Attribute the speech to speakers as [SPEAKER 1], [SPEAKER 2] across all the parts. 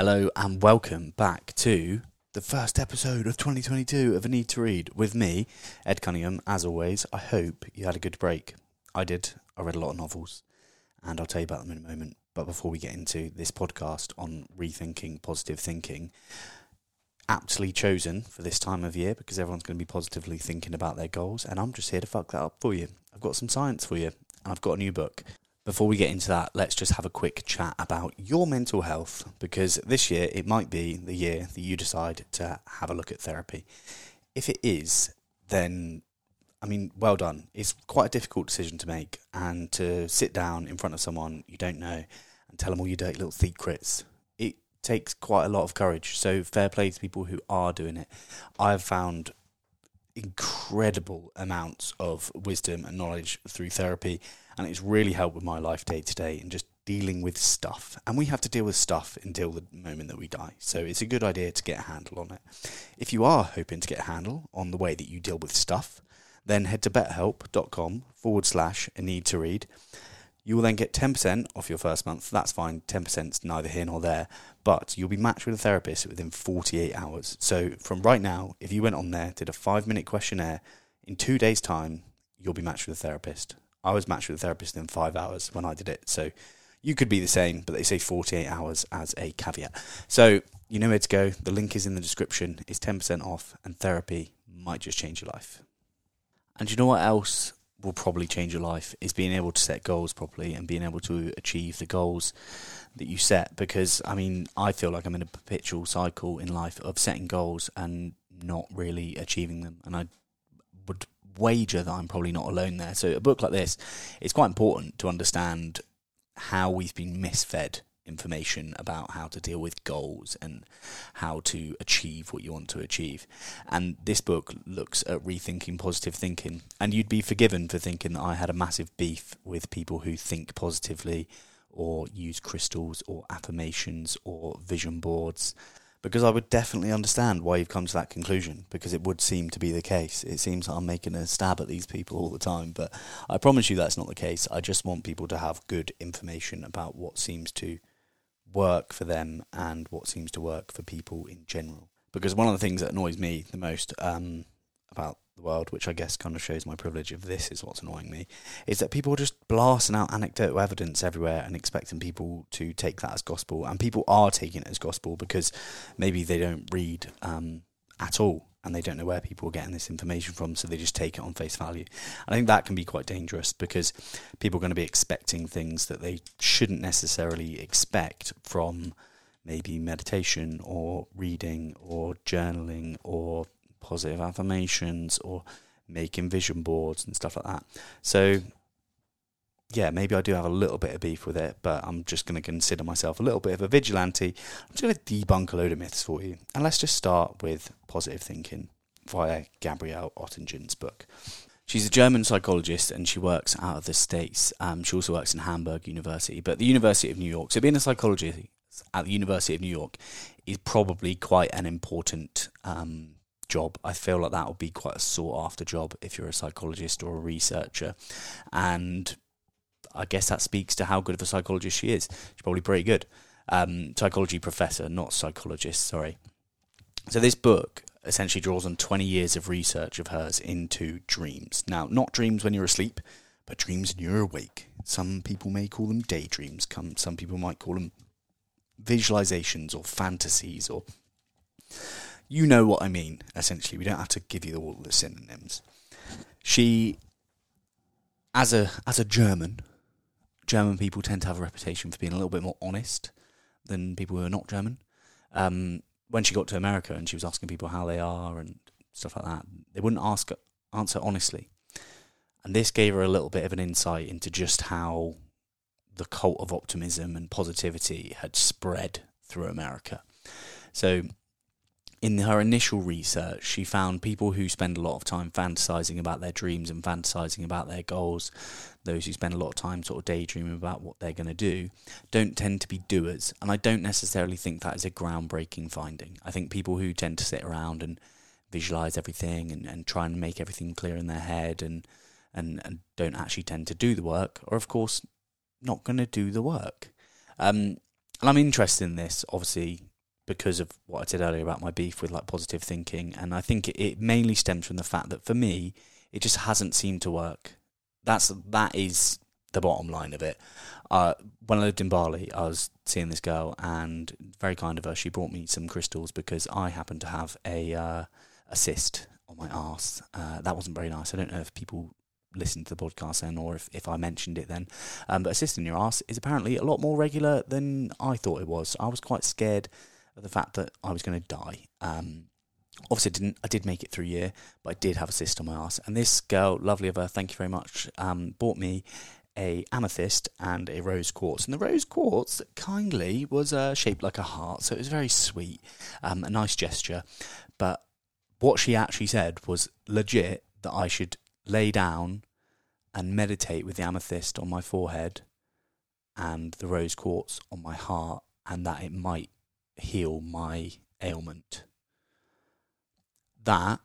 [SPEAKER 1] Hello and welcome back to the first episode of 2022 of A Need to Read with me, Ed Cunningham. As always, I hope you had a good break. I did. I read a lot of novels, and I'll tell you about them in a moment. But before we get into this podcast on rethinking positive thinking, aptly chosen for this time of year because everyone's going to be positively thinking about their goals, and I'm just here to fuck that up for you. I've got some science for you, and I've got a new book. Before we get into that, let's just have a quick chat about your mental health because this year it might be the year that you decide to have a look at therapy. If it is, then I mean, well done. It's quite a difficult decision to make, and to sit down in front of someone you don't know and tell them all your dirty little secrets. It takes quite a lot of courage. So fair play to people who are doing it. I've found incredible amounts of wisdom and knowledge through therapy, and it's really helped with my life day to day and just dealing with stuff. And we have to deal with stuff until the moment that we die. So it's a good idea to get a handle on it. If you are hoping to get a handle on the way that you deal with stuff, then head to betterhelp.com forward slash a need to read. You will then get 10% off your first month. That's fine. 10% is neither here nor there. But you'll be matched with a therapist within 48 hours. So from right now, if you went on there, did a five minute questionnaire, in two days' time, you'll be matched with a therapist. I was matched with a therapist in five hours when I did it. So you could be the same, but they say 48 hours as a caveat. So you know where to go. The link is in the description. It's 10% off, and therapy might just change your life. And you know what else will probably change your life is being able to set goals properly and being able to achieve the goals that you set. Because I mean, I feel like I'm in a perpetual cycle in life of setting goals and not really achieving them. And I would wager that I'm probably not alone there. So a book like this, it's quite important to understand how we've been misfed information about how to deal with goals and how to achieve what you want to achieve. And this book looks at rethinking positive thinking. And you'd be forgiven for thinking that I had a massive beef with people who think positively or use crystals or affirmations or vision boards. Because I would definitely understand why you've come to that conclusion, because it would seem to be the case. It seems I'm making a stab at these people all the time, but I promise you that's not the case. I just want people to have good information about what seems to work for them and what seems to work for people in general. Because one of the things that annoys me the most um, about the world, which I guess kind of shows my privilege of this is what's annoying me, is that people are just blasting out anecdotal evidence everywhere and expecting people to take that as gospel. And people are taking it as gospel because maybe they don't read um, at all and they don't know where people are getting this information from, so they just take it on face value. I think that can be quite dangerous because people are going to be expecting things that they shouldn't necessarily expect from maybe meditation or reading or journaling or positive affirmations or making vision boards and stuff like that. So yeah, maybe I do have a little bit of beef with it, but I'm just going to consider myself a little bit of a vigilante. I'm just going to debunk a load of myths for you. And let's just start with positive thinking via Gabrielle Oettingen's book. She's a German psychologist and she works out of the States. Um, she also works in Hamburg University, but the University of New York. So being a psychologist at the University of New York is probably quite an important um, job. I feel like that would be quite a sought after job if you're a psychologist or a researcher. And I guess that speaks to how good of a psychologist she is. She's probably pretty good. Um, psychology professor, not psychologist, sorry. So this book essentially draws on 20 years of research of hers into dreams. Now, not dreams when you're asleep, but dreams when you're awake. Some people may call them daydreams. Some people might call them visualizations or fantasies or you know what I mean, essentially. We don't have to give you all the synonyms. She as a as a German, German people tend to have a reputation for being a little bit more honest than people who are not German. Um, when she got to America and she was asking people how they are and stuff like that, they wouldn't ask answer honestly. And this gave her a little bit of an insight into just how the cult of optimism and positivity had spread through America. So in her initial research, she found people who spend a lot of time fantasizing about their dreams and fantasizing about their goals, those who spend a lot of time sort of daydreaming about what they're going to do, don't tend to be doers. And I don't necessarily think that is a groundbreaking finding. I think people who tend to sit around and visualize everything and, and try and make everything clear in their head and, and, and don't actually tend to do the work are, of course, not going to do the work. Um, and I'm interested in this, obviously, because of what I said earlier about my beef with like positive thinking, and I think it, mainly stems from the fact that for me, it just hasn't seemed to work. That's that is the bottom line of it. Uh, when I lived in Bali, I was seeing this girl, and very kind of her, she brought me some crystals because I happened to have a uh, a cyst on my arse. Uh, that wasn't very nice. I don't know if people listened to the podcast then or if, if I mentioned it then. Um, but a cyst in your arse is apparently a lot more regular than I thought it was. I was quite scared of the fact that I was going to die. Um, obviously, I didn't. I did make it through year, but I did have a cyst on my ass. And this girl, lovely of her, thank you very much, um, bought me a amethyst and a rose quartz. And the rose quartz, kindly, was uh, shaped like a heart, so it was very sweet, um, a nice gesture. But what she actually said was legit that I should lay down and meditate with the amethyst on my forehead and the rose quartz on my heart, and that it might heal my ailment. That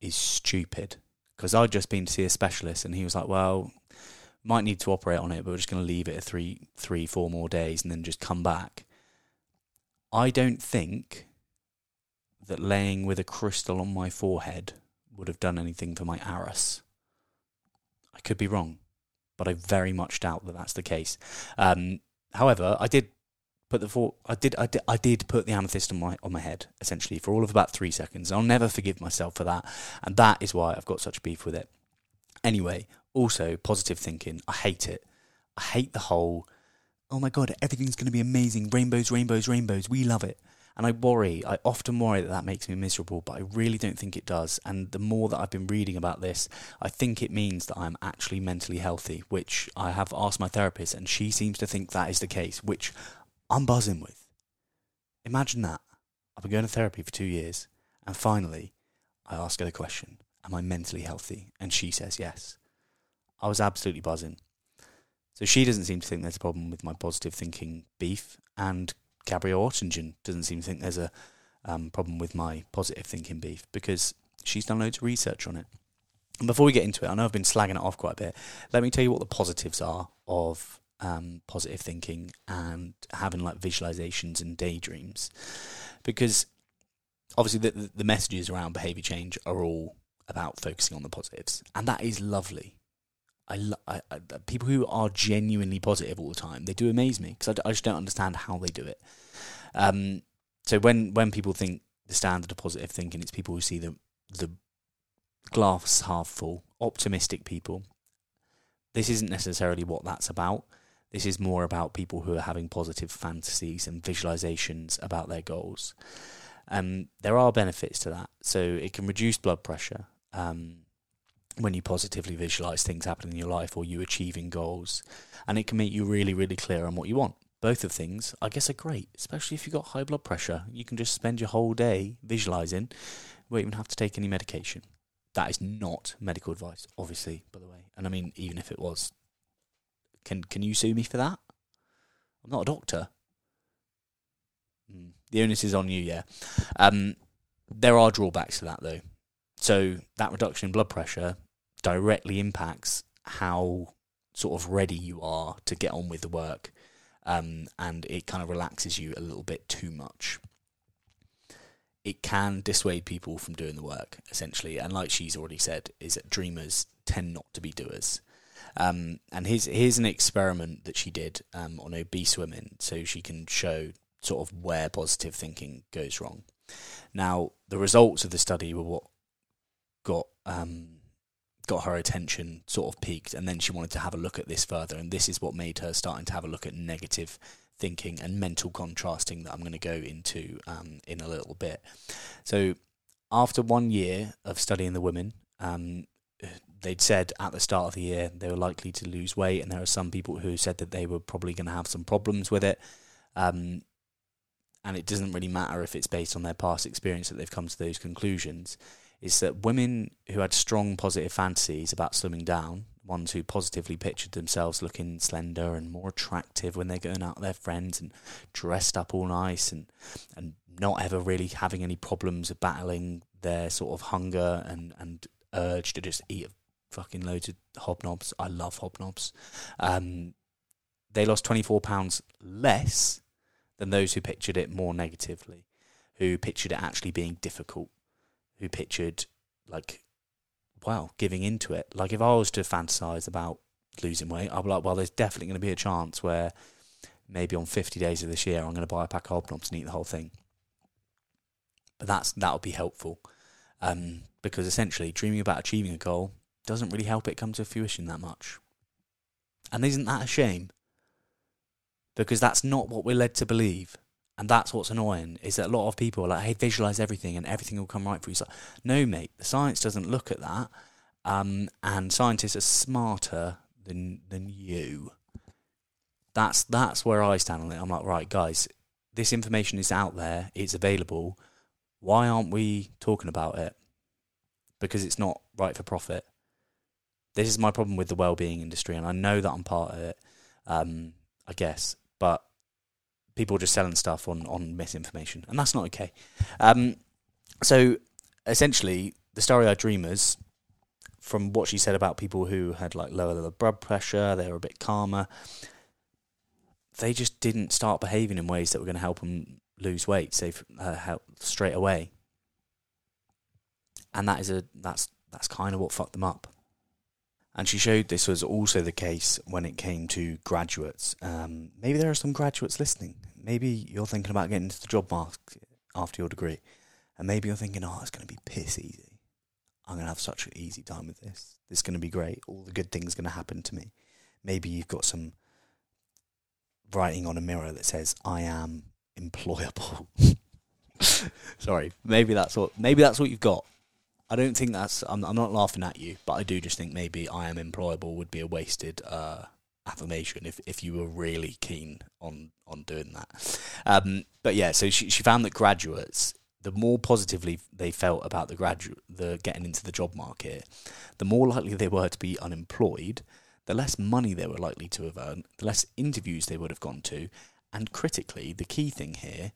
[SPEAKER 1] is stupid because I'd just been to see a specialist, and he was like, "Well, might need to operate on it, but we're just going to leave it a three, three, four more days, and then just come back." I don't think that laying with a crystal on my forehead would have done anything for my arus. I could be wrong, but I very much doubt that that's the case. Um, however, I did put the for, I did I did I did put the amethyst on my on my head essentially for all of about three seconds. I'll never forgive myself for that, and that is why I've got such beef with it. Anyway, also positive thinking. I hate it. I hate the whole. Oh my god, everything's going to be amazing. Rainbows, rainbows, rainbows. We love it. And I worry, I often worry that that makes me miserable, but I really don't think it does. And the more that I've been reading about this, I think it means that I'm actually mentally healthy, which I have asked my therapist, and she seems to think that is the case, which I'm buzzing with. Imagine that. I've been going to therapy for two years, and finally, I ask her the question Am I mentally healthy? And she says yes. I was absolutely buzzing. So she doesn't seem to think there's a problem with my positive thinking beef, and Gabrielle Oettingen doesn't seem to think there's a um, problem with my positive thinking beef because she's done loads of research on it. And before we get into it, I know I've been slagging it off quite a bit. Let me tell you what the positives are of um, positive thinking and having like visualizations and daydreams, because obviously the the messages around behavior change are all about focusing on the positives, and that is lovely. I, I, I, people who are genuinely positive all the time, they do amaze me because I, I, just don't understand how they do it. Um, so when when people think the standard of positive thinking, it's people who see the the glass half full, optimistic people. This isn't necessarily what that's about. This is more about people who are having positive fantasies and visualizations about their goals. Um, there are benefits to that. So it can reduce blood pressure. Um, when you positively visualize things happening in your life or you achieving goals. And it can make you really, really clear on what you want. Both of things, I guess, are great, especially if you've got high blood pressure. You can just spend your whole day visualizing, won't even have to take any medication. That is not medical advice, obviously, by the way. And I mean, even if it was, can can you sue me for that? I'm not a doctor. Mm, the onus is on you, yeah. Um, there are drawbacks to that, though. So that reduction in blood pressure directly impacts how sort of ready you are to get on with the work. Um, and it kind of relaxes you a little bit too much. It can dissuade people from doing the work, essentially. And like she's already said, is that dreamers tend not to be doers. Um, and here's here's an experiment that she did um, on obese women, so she can show sort of where positive thinking goes wrong. Now, the results of the study were what got um, got her attention sort of peaked, and then she wanted to have a look at this further, and this is what made her starting to have a look at negative thinking and mental contrasting that I'm going to go into um, in a little bit. So, after one year of studying the women, um, they'd said at the start of the year they were likely to lose weight, and there are some people who said that they were probably going to have some problems with it. Um, and it doesn't really matter if it's based on their past experience that they've come to those conclusions is that women who had strong positive fantasies about slimming down, ones who positively pictured themselves looking slender and more attractive when they're going out with their friends and dressed up all nice and and not ever really having any problems of battling their sort of hunger and, and urge to just eat fucking loads of hobnobs. I love hobnobs. Um, they lost 24 pounds less than those who pictured it more negatively, who pictured it actually being difficult, who pictured like, well, giving into it. Like if I was to fantasize about losing weight, I'd be like, well, there's definitely going to be a chance where maybe on 50 days of this year, I'm going to buy a pack of Hobnobs and eat the whole thing. But that's that would be helpful, um, because essentially, dreaming about achieving a goal doesn't really help it come to fruition that much. And isn't that a shame? Because that's not what we're led to believe. And that's what's annoying, is that a lot of people are like, hey, visualize everything and everything will come right for you. No, mate, the science doesn't look at that. Um, and scientists are smarter than than you. That's that's where I stand on it. I'm like, right, guys, this information is out there, it's available. Why aren't we talking about it? Because it's not right for profit. This is my problem with the well-being industry, and I know that I'm part of it. Um, I guess, but people are just selling stuff on on misinformation, and that's not okay. Um, so essentially, the starry-eyed dreamers, from what she said about people who had like lower blood pressure, they were a bit calmer. They just didn't start behaving in ways that were going to help them lose weight, say uh, help straight away. And that is a that's that's kind of what fucked them up. And she showed this was also the case when it came to graduates. Um, maybe there are some graduates listening. Maybe you're thinking about getting into the job market after your degree, and maybe you're thinking, "Oh, it's going to be piss easy. I'm going to have such an easy time with this. This is going to be great. All the good things are going to happen to me." Maybe you've got some writing on a mirror that says, "I am employable." Sorry, maybe that's what maybe that's what you've got. I don't think that's. I'm, I'm not laughing at you, but I do just think maybe I am employable would be a wasted uh, affirmation if, if you were really keen on on doing that. Um, but yeah, so she she found that graduates, the more positively they felt about the graduate, the getting into the job market, the more likely they were to be unemployed, the less money they were likely to have earned, the less interviews they would have gone to, and critically, the key thing here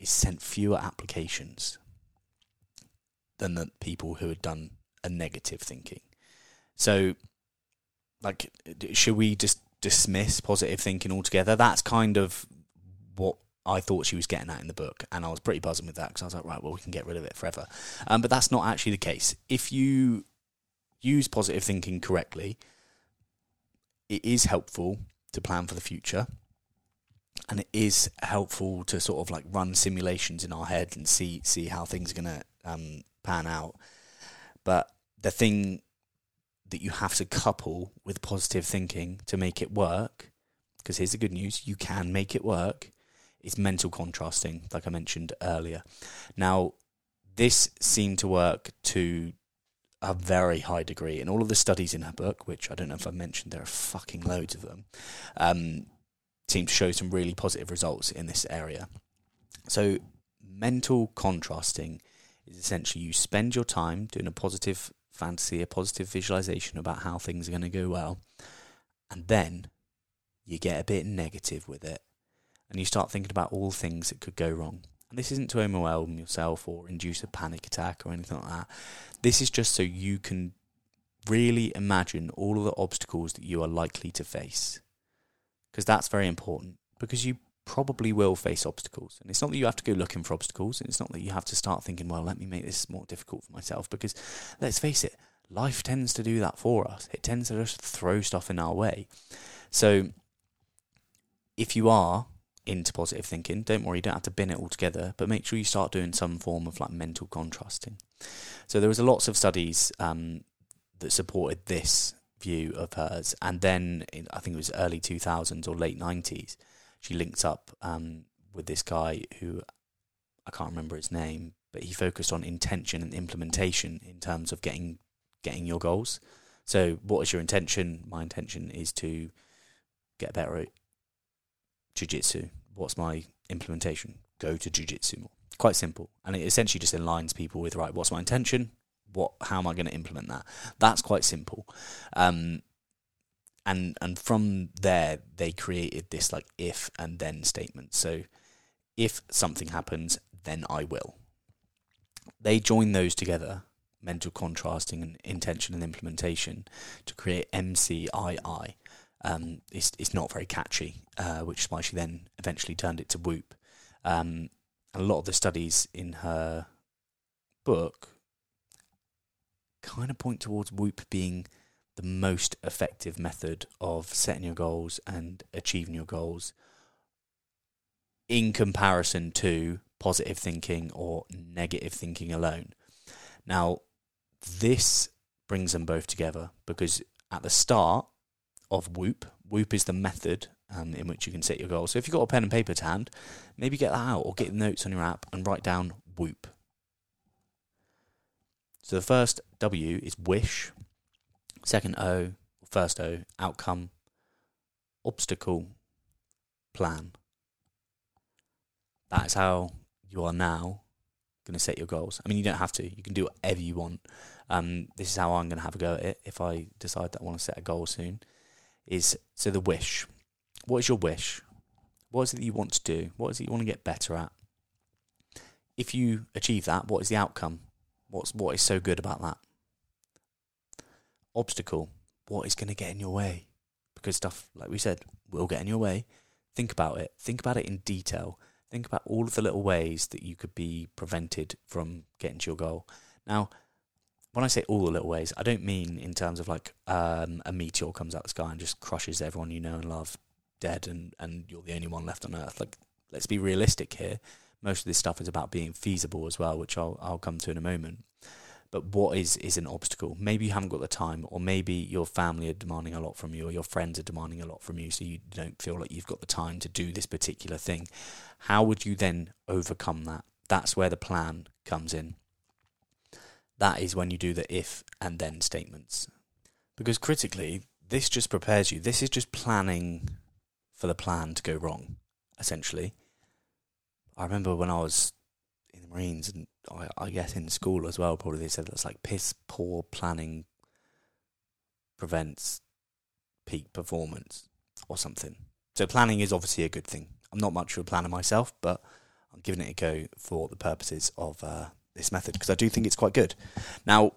[SPEAKER 1] is sent fewer applications than the people who had done a negative thinking. So, like, should we just dismiss positive thinking altogether? That's kind of what I thought she was getting at in the book, and I was pretty buzzing with that because I was like, right, well, we can get rid of it forever. Um, but that's not actually the case. If you use positive thinking correctly, it is helpful to plan for the future and it is helpful to sort of like run simulations in our head and see see how things are going to um, pan out. But the thing that you have to couple with positive thinking to make it work, because here's the good news you can make it work, is mental contrasting, like I mentioned earlier. Now, this seemed to work to a very high degree in all of the studies in her book, which I don't know if I mentioned, there are fucking loads of them, um, seem to show some really positive results in this area. So, mental contrasting is essentially you spend your time doing a positive fantasy, a positive visualization about how things are going to go well, and then you get a bit negative with it, and you start thinking about all things that could go wrong. And this isn't to overwhelm yourself or induce a panic attack or anything like that. This is just so you can really imagine all of the obstacles that you are likely to face. Because that's very important. Because you probably will face obstacles. And it's not that you have to go looking for obstacles. And it's not that you have to start thinking, well, let me make this more difficult for myself. Because let's face it, life tends to do that for us. It tends to just throw stuff in our way. So if you are into positive thinking, don't worry, you don't have to bin it all together, but make sure you start doing some form of like mental contrasting. So there was lots of studies um, that supported this view of hers, and then in, I think it was early 2000s or late 90s, she linked up um, with this guy who I can't remember his name, but he focused on intention and implementation in terms of getting getting your goals. So, what is your intention? My intention is to get better at jiu-jitsu. What's my implementation? Go to jiu-jitsu more. Quite simple, and it essentially just aligns people with right. What's my intention? What? How am I going to implement that? That's quite simple. Um, and and from there they created this like if and then statement. So if something happens, then I will. They join those together, mental contrasting and intention and implementation, to create MCII. um, it's it's not very catchy, uh, which is why she then eventually turned it to WOOP. Um, a lot of the studies in her book kind of point towards WOOP being the most effective method of setting your goals and achieving your goals in comparison to positive thinking or negative thinking alone. Now, this brings them both together because at the start of WOOP, WOOP is the method um, in which you can set your goals. So if you've got a pen and paper to hand, maybe get that out or get notes on your app and write down WOOP. So the first W is wish, second O, first O, outcome, obstacle, plan. That is how you are now going to set your goals. I mean, you don't have to. You can do whatever you want. Um, this is how I'm going to have a go at it if I decide that I want to set a goal soon. Is so the wish. What is your wish? What is it that you want to do? What is it you want to get better at? If you achieve that, what is the outcome? What's what is so good about that? Obstacle. What is going to get in your way? Because stuff, like we said, will get in your way. Think about it. Think about it in detail. Think about all of the little ways that you could be prevented from getting to your goal. Now, when I say all the little ways, I don't mean in terms of like um, a meteor comes out of the sky and just crushes everyone you know and love dead and, and you're the only one left on earth. Like, let's be realistic here. Most of this stuff is about being feasible as well, which I'll I'll come to in a moment. But what is is an obstacle? Maybe you haven't got the time, or maybe your family are demanding a lot from you, or your friends are demanding a lot from you, so you don't feel like you've got the time to do this particular thing. How would you then overcome that? That's where the plan comes in. That is when you do the if and then statements. Because critically, this just prepares you. This is just planning for the plan to go wrong, essentially. I remember when I was in the Marines and I, I guess in school as well, probably they said that's like piss poor planning prevents peak performance or something. So planning is obviously a good thing. I'm not much of a planner myself, but I'm giving it a go for the purposes of uh, this method because I do think it's quite good. Now,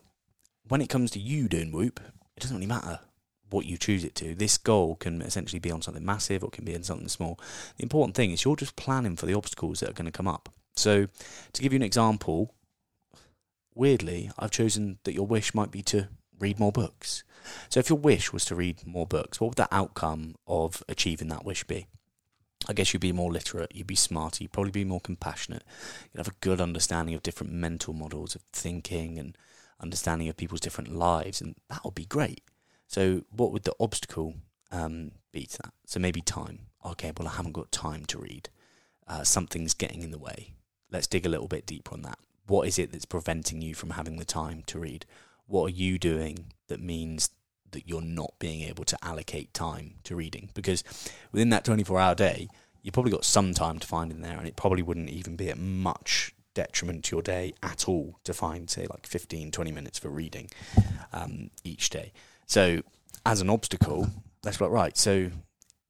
[SPEAKER 1] when it comes to you doing WOOP, it doesn't really matter what you choose it to. This goal can essentially be on something massive or can be on something small. The important thing is you're just planning for the obstacles that are going to come up. So, to give you an example, weirdly, I've chosen that your wish might be to read more books. So, if your wish was to read more books, what would the outcome of achieving that wish be? I guess you'd be more literate, you'd be smarter, you'd probably be more compassionate, you'd have a good understanding of different mental models of thinking and understanding of people's different lives, and that would be great. So, what would the obstacle um, be to that? So, maybe time. Okay, well, I haven't got time to read. Uh, something's getting in the way let's dig a little bit deeper on that. What is it that's preventing you from having the time to read? What are you doing that means that you're not being able to allocate time to reading? Because within that 24 hour day, you've probably got some time to find in there, and it probably wouldn't even be at much detriment to your day at all to find, say, like 15, 20 minutes for reading um, each day. So, as an obstacle, let's right, so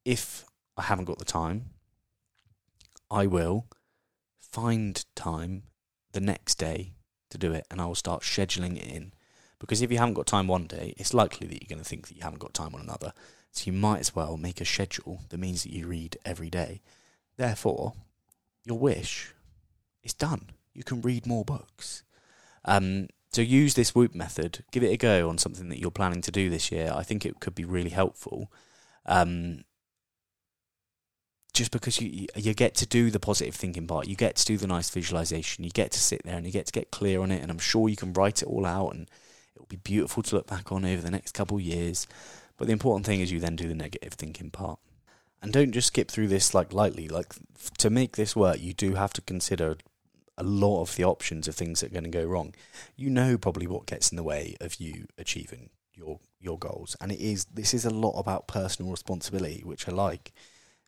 [SPEAKER 1] if I haven't got the time, I will find time the next day to do it and I will start scheduling it in. Because if you haven't got time one day, it's likely that you're going to think that you haven't got time on another. So you might as well make a schedule that means that you read every day. Therefore, your wish is done. You can read more books. Um, so use this WOOP method. Give it a go on something that you're planning to do this year. I think it could be really helpful. Um, just because you you get to do the positive thinking part, you get to do the nice visualization, you get to sit there and you get to get clear on it, and I'm sure you can write it all out, and it'll be beautiful to look back on over the next couple of years. But the important thing is you then do the negative thinking part, and don't just skip through this like lightly. Like to make this work, you do have to consider a lot of the options of things that are going to go wrong. You know probably what gets in the way of you achieving your your goals, and it is this is a lot about personal responsibility, which I like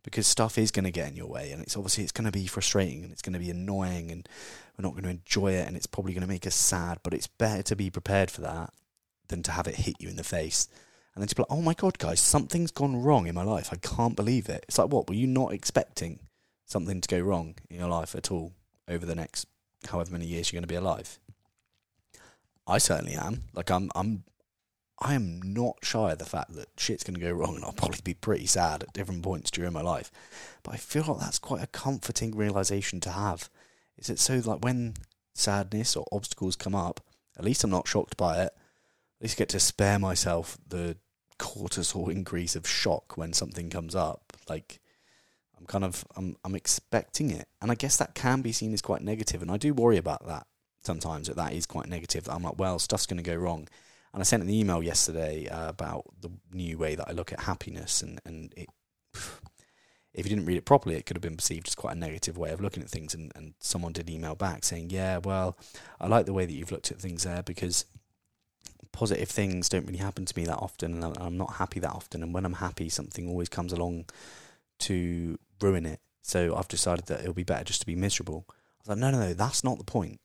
[SPEAKER 1] because stuff is going to get in your way and it's obviously it's going to be frustrating and it's going to be annoying and we're not going to enjoy it and it's probably going to make us sad but it's better to be prepared for that than to have it hit you in the face. And then to be like oh my god guys something's gone wrong in my life. I can't believe it. It's like what? Were you not expecting something to go wrong in your life at all over the next however many years you're going to be alive? I certainly am. Like i'm i'm I am not shy of the fact that shit's going to go wrong and I'll probably be pretty sad at different points during my life. But I feel like that's quite a comforting realization to have. Is it so like when sadness or obstacles come up, at least I'm not shocked by it. At least I get to spare myself the cortisol increase of shock when something comes up. Like I'm kind of I'm I'm expecting it, and I guess that can be seen as quite negative, and I do worry about that sometimes. That that is quite negative. That I'm like, well, stuff's going to go wrong. And I sent an email yesterday uh, about the new way that I look at happiness, and and it. If you didn't read it properly, it could have been perceived as quite a negative way of looking at things. And, and someone did email back saying, Yeah, well, I like the way that you've looked at things there because positive things don't really happen to me that often, and I'm not happy that often. And when I'm happy, something always comes along to ruin it. So I've decided that it'll be better just to be miserable. I was like, no, no, no, that's not the point.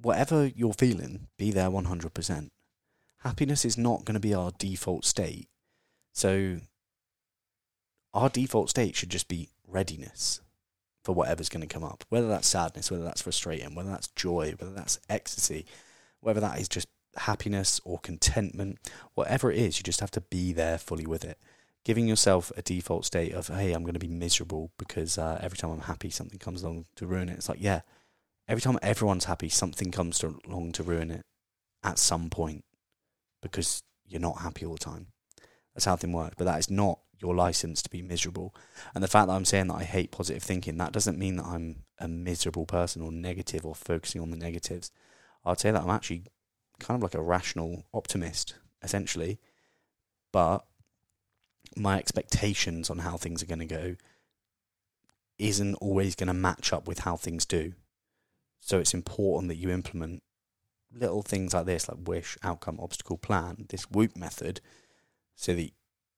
[SPEAKER 1] Whatever you're feeling, be there 100%. Happiness is not going to be our default state. So our default state should just be readiness for whatever's going to come up. Whether that's sadness, whether that's frustrating, whether that's joy, whether that's ecstasy, whether that is just happiness or contentment, whatever it is, you just have to be there fully with it. Giving yourself a default state of, hey, I'm going to be miserable because uh, every time I'm happy, something comes along to ruin it. It's like, yeah, every time everyone's happy, something comes along to ruin it at some point because you're not happy all the time. That's how things work. But that is not your license to be miserable. And the fact that I'm saying that I hate positive thinking, that doesn't mean that I'm a miserable person or negative or focusing on the negatives. I'd say that I'm actually kind of like a rational optimist, essentially. But my expectations on how things are going to go isn't always going to match up with how things do. So it's important that you implement little things like this, like wish, outcome, obstacle, plan, this WOOP method, so that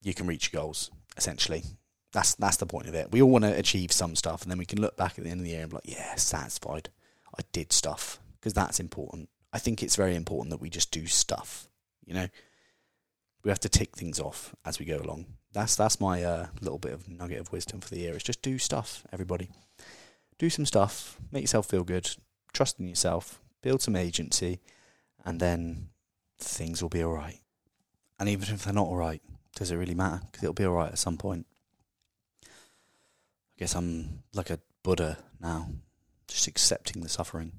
[SPEAKER 1] you can reach your goals. Essentially, that's that's the point of it. We all want to achieve some stuff, and then we can look back at the end of the year and be like, "Yeah, satisfied. I did stuff," because that's important. I think it's very important that we just do stuff. You know, we have to tick things off as we go along. That's that's my uh, little bit of nugget of wisdom for the year. Is just do stuff, everybody. Do some stuff, make yourself feel good, trust in yourself, build some agency, and then things will be all right. And even if they're not all right, does it really matter? Because it'll be all right at some point. I guess I'm like a Buddha now, just accepting the suffering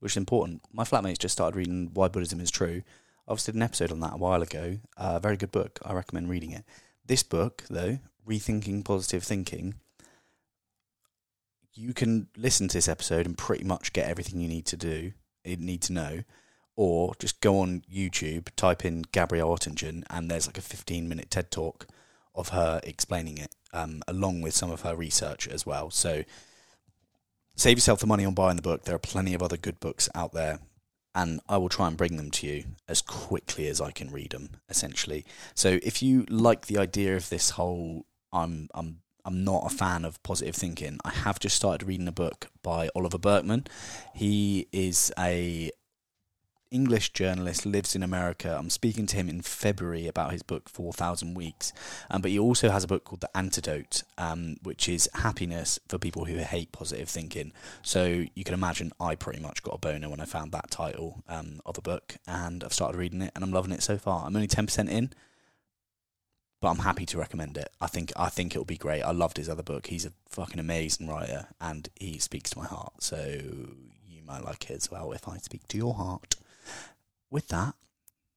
[SPEAKER 1] which is important. My flatmates just started reading Why Buddhism is True. I obviously did an episode on that a while ago. A uh, very good book. I recommend reading it. This book, though, Rethinking Positive Thinking, you can listen to this episode and pretty much get everything you need to do, you need to know, or just go on YouTube, type in Gabrielle Oettingen, and there's like a 15 minute TED talk of her explaining it, um, along with some of her research as well. So save yourself the money on buying the book. There are plenty of other good books out there, and I will try and bring them to you as quickly as I can read them. Essentially, so if you like the idea of this whole, I'm I'm I'm not a fan of positive thinking. I have just started reading a book by Oliver Burkeman. He is a English journalist, lives in America. I'm speaking to him in February about his book, 4,000 Weeks. Um, but he also has a book called The Antidote, um, which is happiness for people who hate positive thinking. So you can imagine I pretty much got a boner when I found that title um, of a book, and I've started reading it, and I'm loving it so far. I'm only 10% in. But I'm happy to recommend it. I think I think it'll be great. I loved his other book. He's a fucking amazing writer, and he speaks to my heart. So you might like it as well if I speak to your heart with that,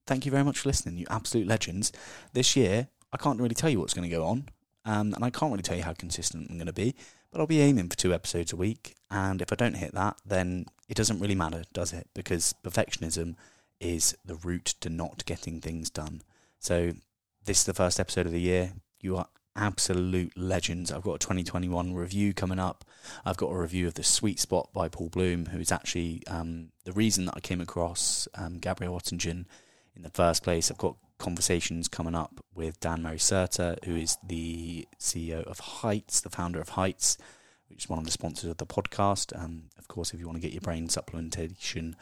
[SPEAKER 1] thank you very much for listening, you absolute legends. This year, I can't really tell you what's going to go on, um, and I can't really tell you how consistent I'm going to be, but I'll be aiming for two episodes a week. And if I don't hit that, then it doesn't really matter, does it? Because perfectionism is the route to not getting things done. So, this is the first episode of the year. You are absolute legends. I've got a 2021 review coming up. I've got a review of The Sweet Spot by Paul Bloom, who is actually um, the reason that I came across um, Gabrielle Oettingen in the first place. I've got conversations coming up with Dan Murray-Serter, who is the CEO of Heights, the founder of Heights, which is one of the sponsors of the podcast. Um, of course, if you want to get your brain supplementation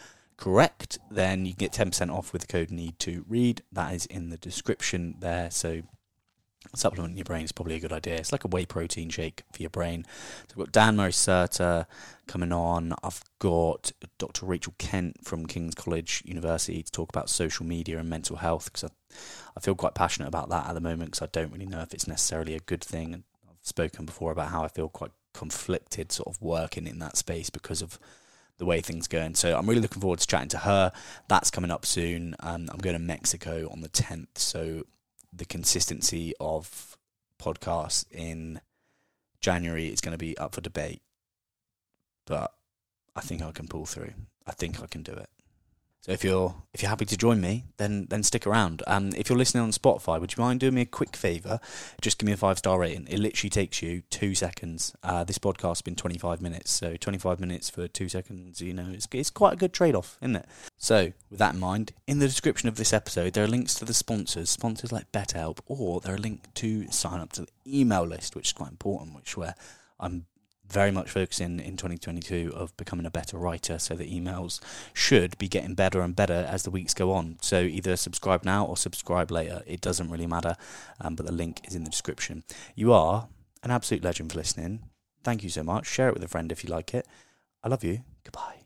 [SPEAKER 1] correct, then you can get 10% off with the code NEED to read. That is in the description there. So supplementing your brain is probably a good idea. It's like a whey protein shake for your brain. So I've got Dan Murray coming on. I've got Dr. Rachel Kent from King's College University to talk about social media and mental health because I, I feel quite passionate about that at the moment because I don't really know if it's necessarily a good thing. And I've spoken before about how I feel quite conflicted sort of working in that space because of the way things go. And So I'm really looking forward to chatting to her. That's coming up soon. Um, I'm going to Mexico on the 10th. So the consistency of podcasts in January is going to be up for debate. But I think I can pull through. I think I can do it. So if you're if you're happy to join me, then then stick around. Um, if you're listening on Spotify, would you mind doing me a quick favour? Just give me a five star rating. It literally takes you two seconds. Uh, this podcast's been 25 minutes, so 25 minutes for two seconds. You know, it's it's quite a good trade off, isn't it? So with that in mind, in the description of this episode, there are links to the sponsors, sponsors like BetterHelp, or there are links to sign up to the email list, which is quite important, which where I'm very much focusing in 2022 of becoming a better writer so the emails should be getting better and better as the weeks go on. So either subscribe now or subscribe later. It doesn't really matter um, but the link is in the description. You are an absolute legend for listening. Thank you so much. Share it with a friend if you like it. I love you. Goodbye